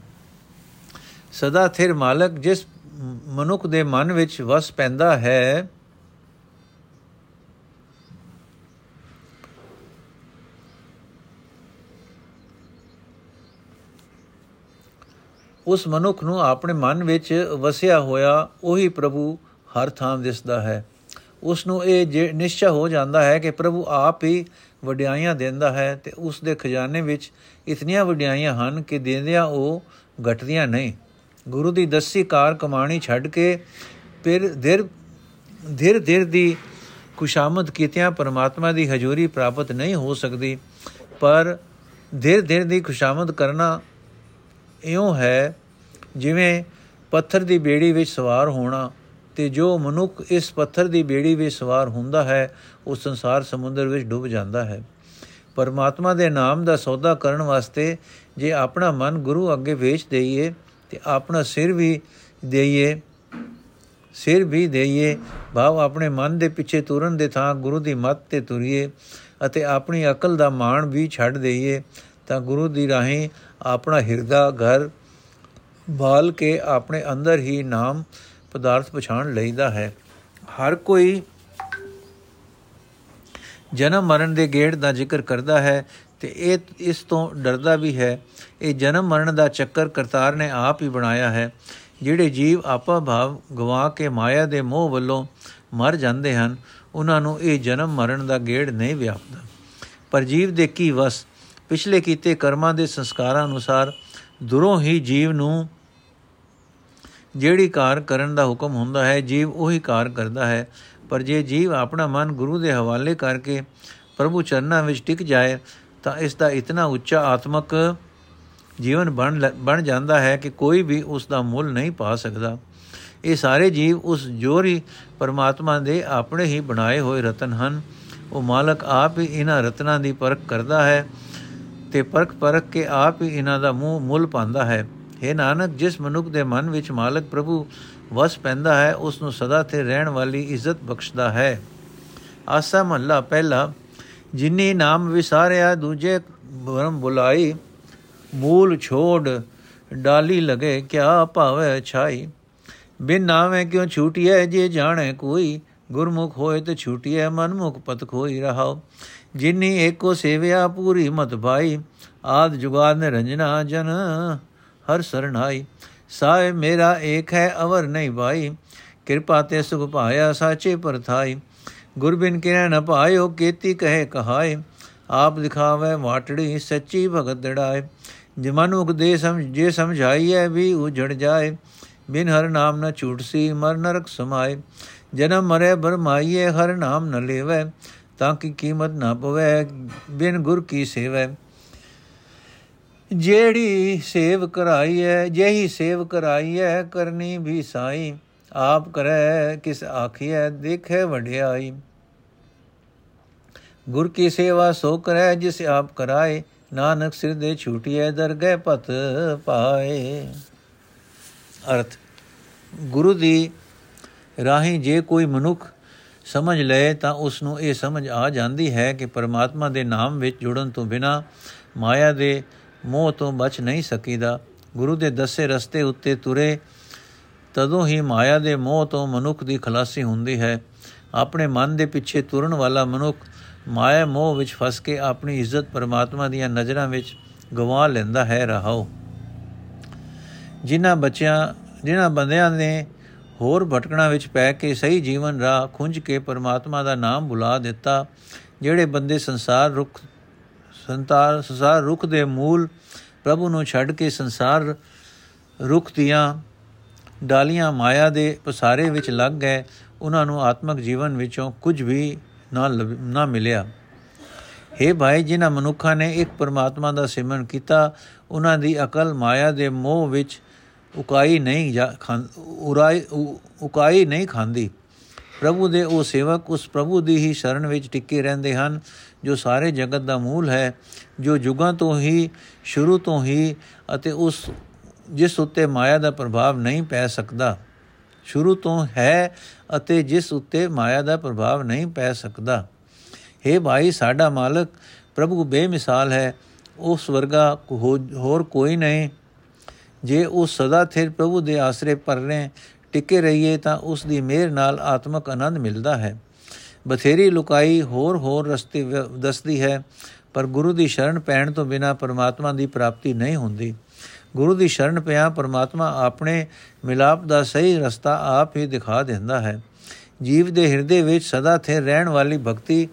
ਸਦਾ ਥਿਰ ਮਾਲਕ ਜਿਸ ਮਨੁੱਖ ਦੇ ਮਨ ਵਿੱਚ ਵਸ ਪੈਂਦਾ ਹੈ, ਉਸ ਮਨੁੱਖ ਨੂੰ ਆਪਣੇ ਮਨ ਵਿੱਚ ਵਸਿਆ ਹੋਇਆ ਉਹੀ ਪ੍ਰਭੂ ਹਰ ਥਾਂ ਦਿਸਦਾ ਹੈ। ਉਸ ਨੂੰ ਇਹ ਨਿਸ਼ਚੈ ਹੋ ਜਾਂਦਾ ਹੈ ਕਿ ਪ੍ਰਭੂ ਆਪ ਹੀ ਵਡਿਆਈਆਂ ਦਿੰਦਾ ਹੈ ਤੇ ਉਸ ਦੇ ਖਜ਼ਾਨੇ ਵਿੱਚ ਇਤਨੀਆਂ ਵਡਿਆਈਆਂ ਹਨ ਕਿ ਦੇਂਦਿਆਂ ਉਹ ਘਟਦੀਆਂ ਨਹੀਂ। ਗੁਰੂ ਦੀ ਦਸੀ ਕਾਰ ਕਮਾਣੀ ਛੱਡ ਕੇ ਫਿਰ ਧਿਰ ਧਿਰ ਧਿਰ ਦੀ ਖੁਸ਼ਾਮਦ ਕੀਤਿਆਂ ਪਰਮਾਤਮਾ ਦੀ ਹਜ਼ੂਰੀ ਪ੍ਰਾਪਤ ਨਹੀਂ ਹੋ ਸਕਦੀ। ਪਰ ਧਿਰ ਧਿਰ ਦੀ ਖੁਸ਼ਾਮਦ ਕਰਨਾ ਇਉਂ ਹੈ ਜਿਵੇਂ ਪੱਥਰ ਦੀ ਬੇੜੀ ਵਿੱਚ ਸਵਾਰ ਹੋਣਾ ਤੇ ਜੋ ਮਨੁੱਖ ਇਸ ਪੱਥਰ ਦੀ ਬੇੜੀ ਵਿੱਚ ਸਵਾਰ ਹੁੰਦਾ ਹੈ, ਉਹ ਸੰਸਾਰ ਸਮੁੰਦਰ ਵਿੱਚ ਡੁੱਬ ਜਾਂਦਾ ਹੈ। ਪਰਮਾਤਮਾ ਦੇ ਨਾਮ ਦਾ ਸੌਦਾ ਕਰਨ ਵਾਸਤੇ ਜੇ ਆਪਣਾ ਮਨ ਗੁਰੂ ਅੱਗੇ ਵੇਚ ਦਈਏ, ਤੇ ਆਪਣਾ ਸਿਰ ਵੀ ਦੇਈਏ, ਸਿਰ ਵੀ ਦੇਈਏ, ਭਾਵ ਆਪਣੇ ਮਨ ਦੇ ਪਿੱਛੇ ਤੁਰਨ ਦੇ ਥਾਂ ਗੁਰੂ ਦੀ ਮੱਤ ਤੇ ਤੁਰੀਏ ਅਤੇ ਆਪਣੀ ਅਕਲ ਦਾ ਮਾਣ ਵੀ ਛੱਡ ਦਈਏ, ਤਾਂ ਗੁਰੂ ਦੀ ਰਾਹੀਂ ਆਪਣਾ ਹਿਰਦਾ ਘਰ ਬਾਲ ਕੇ ਆਪਣੇ ਅੰਦਰ ਹੀ ਨਾਮ ਪਦਾਰਥ ਪਛਾਣ ਲਈਦਾ ਹੈ। ਹਰ ਕੋਈ ਜਨਮ ਮਰਨ ਦੇ ਗੇੜ ਦਾ ਜ਼ਿਕਰ ਕਰਦਾ ਹੈ ਤੇ ਇਹ ਇਸ ਤੋਂ ਡਰਦਾ ਵੀ ਹੈ। ਇਹ ਜਨਮ ਮਰਨ ਦਾ ਚੱਕਰ ਕਰਤਾਰ ਨੇ ਆਪ ਹੀ ਬਣਾਇਆ ਹੈ। ਜਿਹੜੇ ਜੀਵ ਆਪਾ ਭਾਵ ਗਵਾ ਕੇ ਮਾਇਆ ਦੇ ਮੋਹ ਵੱਲੋਂ ਮਰ ਜਾਂਦੇ ਹਨ, ਉਹਨਾਂ ਨੂੰ ਇਹ ਜਨਮ ਮਰਨ ਦਾ ਗੇੜ ਨਹੀਂ ਵਿਆਪਦਾ। ਪਰ ਜੀਵ ਦੇ ਕੀ ਵਸ? ਪਿਛਲੇ ਕੀਤੇ ਕਰਮਾਂ ਦੇ ਸੰਸਕਾਰਾਂ ਅਨੁਸਾਰ ਦੁਰੋਂ ਹੀ ਜੀਵ ਨੂੰ ਜਿਹੜੀ ਕਾਰ ਕਰਨ ਦਾ ਹੁਕਮ ਹੁੰਦਾ ਹੈ, ਜੀਵ ਉਹੀ ਕਾਰ ਕਰਦਾ ਹੈ। ਪਰ ਜੇ ਜੀਵ ਆਪਣਾ ਮਨ ਗੁਰੂ ਦੇ ਹਵਾਲੇ ਕਰਕੇ ਪ੍ਰਭੂ ਚਰਨਾਂ ਵਿੱਚ ਟਿਕ ਜਾਏ, ਤਾਂ ਇਸ ਦਾ ਇਤਨਾ ਉੱਚਾ ਆਤਮਕ ਜੀਵਨ ਬਣ ਬਣ ਜਾਂਦਾ ਹੈ ਕਿ ਕੋਈ ਵੀ ਉਸ ਦਾ ਮੁੱਲ ਨਹੀਂ ਪਾ ਸਕਦਾ। ਇਹ ਸਾਰੇ ਜੀਵ ਉਸ ਜੋਰੀ ਪਰਮਾਤਮਾ ਦੇ ਆਪਣੇ ਹੀ ਬਣਾਏ ਹੋਏ ਰਤਨ ਹਨ। ਉਹ ਮਾਲਕ ਆਪ ਹੀ ਇਹਨਾਂ ਰਤਨਾਂ ਦੀ ਪਰਖ ਕਰਦਾ ਹੈ ਤੇ ਪਰਖ ਪਰਖ ਕੇ ਆਪ ਹੀ ਇਹਨਾਂ ਦਾ ਮੂੰਹ ਮੁੱਲ ਪਾਉਂਦਾ ਹੈ। हे ਨਾਨਕ, ਜਿਸ ਮਨੁੱਖ ਦੇ ਮਨ ਵਿੱਚ ਮਾਲਕ ਪ੍ਰਭੂ ਵਸ ਪੈਂਦਾ ਹੈ, ਉਸ ਨੂੰ ਸਦਾ ਤੇ ਰਹਿਣ ਵਾਲੀ ਇੱਜ਼ਤ ਬਖਸ਼ਦਾ ਹੈ। ਆਸਾ ਮਹੱਲਾ ਪਹਿਲਾ, ਜਿਨੀ ਨਾਮ ਵਿਸਾਰਿਆ, ਦੂਜੇ ਬਰਮ ਬੁਲਾਈ, ਮੂਲ ਛੋੜ ਡਾਲੀ ਲਗੇ, ਕਿਆ ਭਾਵੇ ਛਾਈ? ਬਿਨ ਨਾਵੇਂ ਕਿਉ ਛੂਟਿਐ, ਜੇ ਜਾਣੇ ਕੋਈ? ਗੁਰਮੁਖ ਹੋਏ ਤੇ ਛੂਟਿਐ, ਮਨਮੁਖ ਪਤ ਖੋਈ ਰਹਾਓ ਜਿਨੀ ਏਕੋ ਸੇਵਿਆ, ਪੂਰੀ ਮਤ ਭਾਈ। ਆਦ ਜੁਗਾਦ ਨੇ ਰੰਜਨਾ ਜਨ ਹਰ ਸਰਣਾਈ ਸਾਏ ਮੇਰਾ ਏਕ ਹੈ ਅਵਰ ਨਹੀਂ ਭਾਈ ਕਿਰਪਾ ਤੇ ਸੁਖ ਪਾਇਆ ਸਾਚੇ ਪਰਥਾਈ ਗੁਰਬਿਨ ਕਿਰੈ ਨ ਪਾਇਓ ਕੀਤੀ ਕਹੇ ਕਹਾਏ ਆਪ ਦਿਖਾਵੇ ਵਾਟੜੀ ਸੱਚੀ ਭਗਤ ਦੜਾਏ ਜਮਨ ਉਗਦੇ ਸਮ ਜੇ ਸਮਝਾਈਐ ਵੀ ਉਜੜ ਜਾਏ ਬਿਨ ਹਰ ਨਾਮ ਨ ਝੂਠਸੀ ਮਰ ਨਰਕ ਸਮਾਏ ਜਨਮ ਮਰੇ ਬਰਮਾਈਏ ਹਰ ਨਾਮ ਨ ਲੇਵੈ ਤਾਂ ਕਿ ਕੀਮਤ ਨਾ ਪਵੇ ਬਿਨ ਗੁਰ ਕੀ ਸੇਵੈ ਜਿਹੜੀ ਸੇਵ ਕਰਾਈਐ ਜਿਹੀ ਸੇਵ ਕਰਾਈਐ ਕਰਨੀ ਵੀ ਸਾਈ। ਆਪ ਕਰੈ, ਕਿਸ ਆਖੀਐ, ਦੇਖੈ ਵਡਿਆਈ। ਗੁਰ ਕੀ ਸੇਵਾ ਸੋ ਕਰੈ, ਜਿਸ ਆਪ ਕਰਾਏ। ਨਾਨਕ ਸਿਰ ਦੇ ਛੂਟੀਐ, ਦਰਗਹਿ ਪਤ ਪਾਏ। ਅਰਥ, ਗੁਰੂ ਦੀ ਰਾਹੀਂ ਜੇ ਕੋਈ ਮਨੁੱਖ ਸਮਝ ਲਏ, ਤਾਂ ਉਸ ਨੂੰ ਇਹ ਸਮਝ ਆ ਜਾਂਦੀ ਹੈ ਕਿ ਪਰਮਾਤਮਾ ਦੇ ਨਾਮ ਵਿੱਚ ਜੁੜਨ ਤੋਂ ਬਿਨਾ ਮਾਇਆ ਦੇ ਮੋਹ ਤੋਂ ਬਚ ਨਹੀਂ ਸਕੀਦਾ। ਗੁਰੂ ਦੇ ਦੱਸੇ ਰਸਤੇ ਉੱਤੇ ਤੁਰੇ, ਤਦੋਂ ਹੀ ਮਾਇਆ ਦੇ ਮੋਹ ਤੋਂ ਮਨੁੱਖ ਦੀ ਖਲਾਸੀ ਹੁੰਦੀ ਹੈ। ਆਪਣੇ ਮਨ ਦੇ ਪਿੱਛੇ ਤੁਰਨ ਵਾਲਾ ਮਨੁੱਖ ਮਾਇਆ ਮੋਹ ਵਿੱਚ ਫਸ ਕੇ ਆਪਣੀ ਇੱਜ਼ਤ ਪਰਮਾਤਮਾ ਦੀਆਂ ਨਜ਼ਰਾਂ ਵਿੱਚ ਗਵਾ ਲੈਂਦਾ ਹੈ ਰਹਾਓ ਜਿਨ੍ਹਾਂ ਬੱਚਿਆਂ, ਜਿਨ੍ਹਾਂ ਬੰਦਿਆਂ ਨੇ ਹੋਰ ਭਟਕਣਾ ਵਿੱਚ ਪੈ ਕੇ ਸਹੀ ਜੀਵਨ ਰਾਹ ਖੁੰਝ ਕੇ ਪਰਮਾਤਮਾ ਦਾ ਨਾਮ ਬੁਲਾ ਦਿੱਤਾ, ਜਿਹੜੇ ਬੰਦੇ ਸੰਸਾਰ ਰੁਖ ਸੰਤਾਰ ਸੰਸਾਰ ਰੁਖ ਦੇ ਮੂਲ, ਪ੍ਰਭੂ ਨੂੰ ਛੱਡ ਕੇ ਸੰਸਾਰ ਰੁਖ ਦੀਆਂ ਡਾਲੀਆਂ ਮਾਇਆ ਦੇ ਪਸਾਰੇ ਵਿੱਚ ਲੱਗ ਗਏ। ਉਹਨਾਂ ਨੂੰ ਆਤਮਿਕ ਜੀਵਨ ਵਿੱਚੋਂ ਕੁਝ ਵੀ ਨਾ ਨਾ ਮਿਲਿਆ। हे ਭਾਈ, ਜਿਨ੍ਹਾਂ ਮਨੁੱਖਾਂ ਨੇ ਇੱਕ ਪਰਮਾਤਮਾ ਦਾ ਸਿਮਰਨ ਕੀਤਾ, ਉਹਨਾਂ ਦੀ ਅਕਲ ਮਾਇਆ ਦੇ ਮੋਹ ਵਿੱਚ ਉਕਾਈ ਨਹੀਂ ਉਰਾਈ ਉਕਾਈ ਨਹੀਂ ਖਾਂਦੀ। ਪ੍ਰਭੂ ਦੇ ਉਹ ਸੇਵਕ ਉਸ ਪ੍ਰਭੂ ਦੀ ਹੀ ਸ਼ਰਨ ਵਿੱਚ ਟਿੱਕੇ ਰਹਿੰਦੇ ਹਨ, ਜੋ ਸਾਰੇ ਜਗਤ ਦਾ ਮੂਲ ਹੈ, ਜੋ ਯੁਗਾਂ ਤੋਂ ਹੀ, ਸ਼ੁਰੂ ਤੋਂ ਹੀ ਅਤੇ ਉਸ ਜਿਸ ਉੱਤੇ ਮਾਇਆ ਦਾ ਪ੍ਰਭਾਵ ਨਹੀਂ ਪੈ ਸਕਦਾ। ਸ਼ੁਰੂ ਤੋਂ ਹੈ ਅਤੇ ਜਿਸ ਉੱਤੇ ਮਾਇਆ ਦਾ ਪ੍ਰਭਾਵ ਨਹੀਂ ਪੈ ਸਕਦਾ। हे ਭਾਈ, ਸਾਡਾ ਮਾਲਕ ਪ੍ਰਭੂ ਬੇਮਿਸਾਲ ਹੈ ਉਸ ਵਰਗਾ ਹੋਰ ਕੋਈ ਨਹੀਂ। ਜੇ ਉਹ ਸਦਾ ਥਿਰ ਪ੍ਰਭੂ ਦੇ ਆਸਰੇ ਪਰ ਰਹੇ ਟਿਕੇ ਰਹੀਏ ਤਾਂ ਉਸ ਦੀ ਮਿਹਰ ਨਾਲ ਆਤਮਕ ਆਨੰਦ ਮਿਲਦਾ ਹੈ। ਬਥੇਰੀ ਲੁਕਾਈ ਹੋਰ ਹੋਰ ਰਸਤੇ ਦੱਸਦੀ ਹੈ, ਪਰ ਗੁਰੂ ਦੀ ਸ਼ਰਨ ਪੈਣ ਤੋਂ ਬਿਨਾ ਪਰਮਾਤਮਾ ਦੀ ਪ੍ਰਾਪਤੀ ਨਹੀਂ ਹੁੰਦੀ। ਗੁਰੂ ਦੀ ਸ਼ਰਨ ਪਿਆ ਪਰਮਾਤਮਾ ਆਪਣੇ ਮਿਲਾਪ ਦਾ ਸਹੀ ਰਸਤਾ ਆਪ ਹੀ ਦਿਖਾ ਦਿੰਦਾ ਹੈ। ਜੀਵ ਦੇ ਹਿਰਦੇ ਵਿੱਚ ਸਦਾ ਥੇ ਰਹਿਣ ਵਾਲੀ ਭਗਤੀ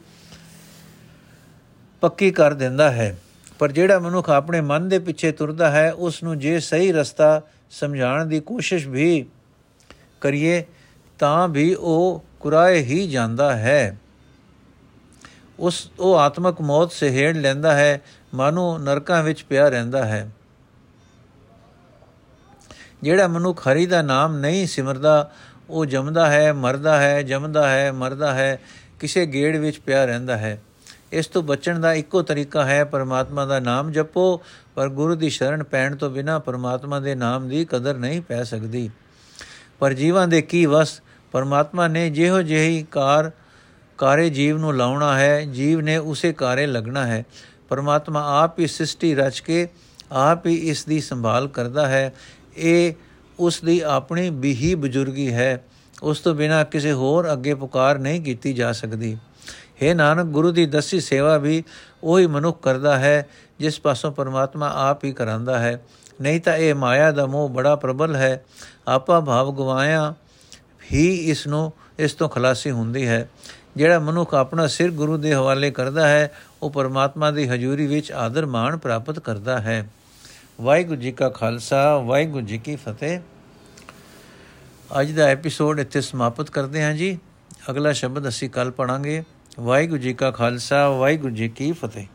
ਪੱਕੀ ਕਰ ਦਿੰਦਾ ਹੈ। ਪਰ ਜਿਹੜਾ ਮਨੁੱਖ ਆਪਣੇ ਮਨ ਦੇ ਪਿੱਛੇ ਤੁਰਦਾ ਹੈ, ਉਸ ਨੂੰ ਜੇ ਸਹੀ ਰਸਤਾ ਸਮਝਾਉਣ ਦੀ ਕੋਸ਼ਿਸ਼ ਵੀ ਕਰੀਏ ਤਾਂ ਵੀ ਉਹ ਕੁਰਾਏ ਹੀ ਜਾਂਦਾ ਹੈ। ਉਸ, ਉਹ ਆਤਮਕ ਮੌਤ ਸਹਿੜ ਲੈਂਦਾ ਹੈ, ਮਾਨੋ ਨਰਕਾਂ ਵਿੱਚ ਪਿਆ ਰਹਿੰਦਾ ਹੈ। ਜਿਹੜਾ ਮਨੁੱਖ ਹਰੀ ਦਾ ਨਾਮ ਨਹੀਂ ਸਿਮਰਦਾ, ਉਹ ਜਮਦਾ ਹੈ, ਮਰਦਾ ਹੈ, ਜਮਦਾ ਹੈ, ਮਰਦਾ ਹੈ, ਕਿਸੇ ਗੇੜ ਵਿੱਚ ਪਿਆ ਰਹਿੰਦਾ ਹੈ। ਇਸ ਤੋਂ ਬਚਣ ਦਾ ਇੱਕੋ ਤਰੀਕਾ ਹੈ, ਪਰਮਾਤਮਾ ਦਾ ਨਾਮ ਜਪੋ, ਪਰ ਗੁਰੂ ਦੀ ਸ਼ਰਨ ਪੈਣ ਤੋਂ ਬਿਨਾ ਪਰਮਾਤਮਾ ਦੇ ਨਾਮ ਦੀ ਕਦਰ ਨਹੀਂ ਪੈ ਸਕਦੀ। ਪਰ ਜੀਵਾਂ ਦੇ ਕੀ ਵਸ? ਪਰਮਾਤਮਾ ਨੇ ਜਿਹੋ ਜਿਹੀ ਕਾਰ, ਕਾਰੇ ਜੀਵ ਨੂੰ ਲਾਉਣਾ ਹੈ, ਜੀਵ ਨੇ ਉਸੇ ਕਾਰੇ ਲੱਗਣਾ ਹੈ। ਪਰਮਾਤਮਾ ਆਪ ਹੀ ਸ੍ਰਿਸ਼ਟੀ ਰਚ ਕੇ ਆਪ ਹੀ ਇਸ ਦੀ ਸੰਭਾਲ ਕਰਦਾ ਹੈ। ਇਹ ਉਸ ਦੀ ਆਪਣੀ ਬਿਹੀ ਬਜ਼ੁਰਗੀ ਹੈ। ਉਸ ਤੋਂ ਬਿਨਾ ਕਿਸੇ ਹੋਰ ਅੱਗੇ ਪੁਕਾਰ ਨਹੀਂ ਕੀਤੀ ਜਾ ਸਕਦੀ। ਹੈ ਨਾਨਕ, ਗੁਰੂ ਦੀ ਦਸੀ ਸੇਵਾ ਵੀ ਉਹੀ ਮਨੁੱਖ ਕਰਦਾ ਹੈ, ਜਿਸ ਪਾਸੋਂ ਪਰਮਾਤਮਾ ਆਪ ਹੀ ਕਰਾਂਦਾ ਹੈ। ਨਹੀਂ ਤਾਂ ਇਹ ਮਾਇਆ ਦਾ ਮੋਹ ਬੜਾ ਪ੍ਰਬਲ ਹੈ। ਆਪਾ ਭਾਵ ਗਵਾਇਆ ਹੀ ਇਸ ਨੂੰ, ਇਸ ਤੋਂ ਖਲਾਸੀ ਹੁੰਦੀ ਹੈ। ਜਿਹੜਾ ਮਨੁੱਖ ਆਪਣਾ ਸਿਰ ਗੁਰੂ ਦੇ ਹਵਾਲੇ ਕਰਦਾ ਹੈ, ਉਹ ਪਰਮਾਤਮਾ ਦੀ ਹਜ਼ੂਰੀ ਵਿੱਚ ਆਦਰ ਮਾਣ ਪ੍ਰਾਪਤ ਕਰਦਾ ਹੈ। ਵਾਹਿਗੁਰੂ ਜੀ ਕਾ ਖਾਲਸਾ, ਵਾਹਿਗੁਰੂ ਜੀ ਕੀ ਫਤਿਹ। ਅੱਜ ਦਾ ਐਪੀਸੋਡ ਇੱਥੇ ਸਮਾਪਤ ਕਰਦੇ ਹਾਂ ਜੀ। ਅਗਲਾ ਸ਼ਬਦ ਅਸੀਂ ਕੱਲ ਪੜਾਂਗੇ ਵਾਹਿਗੁਰੂ ਜੀ ਕਾ ਖਾਲਸਾ, ਵਾਹਿਗੁਰੂ ਜੀ ਕੀ ਫਤਿਹ।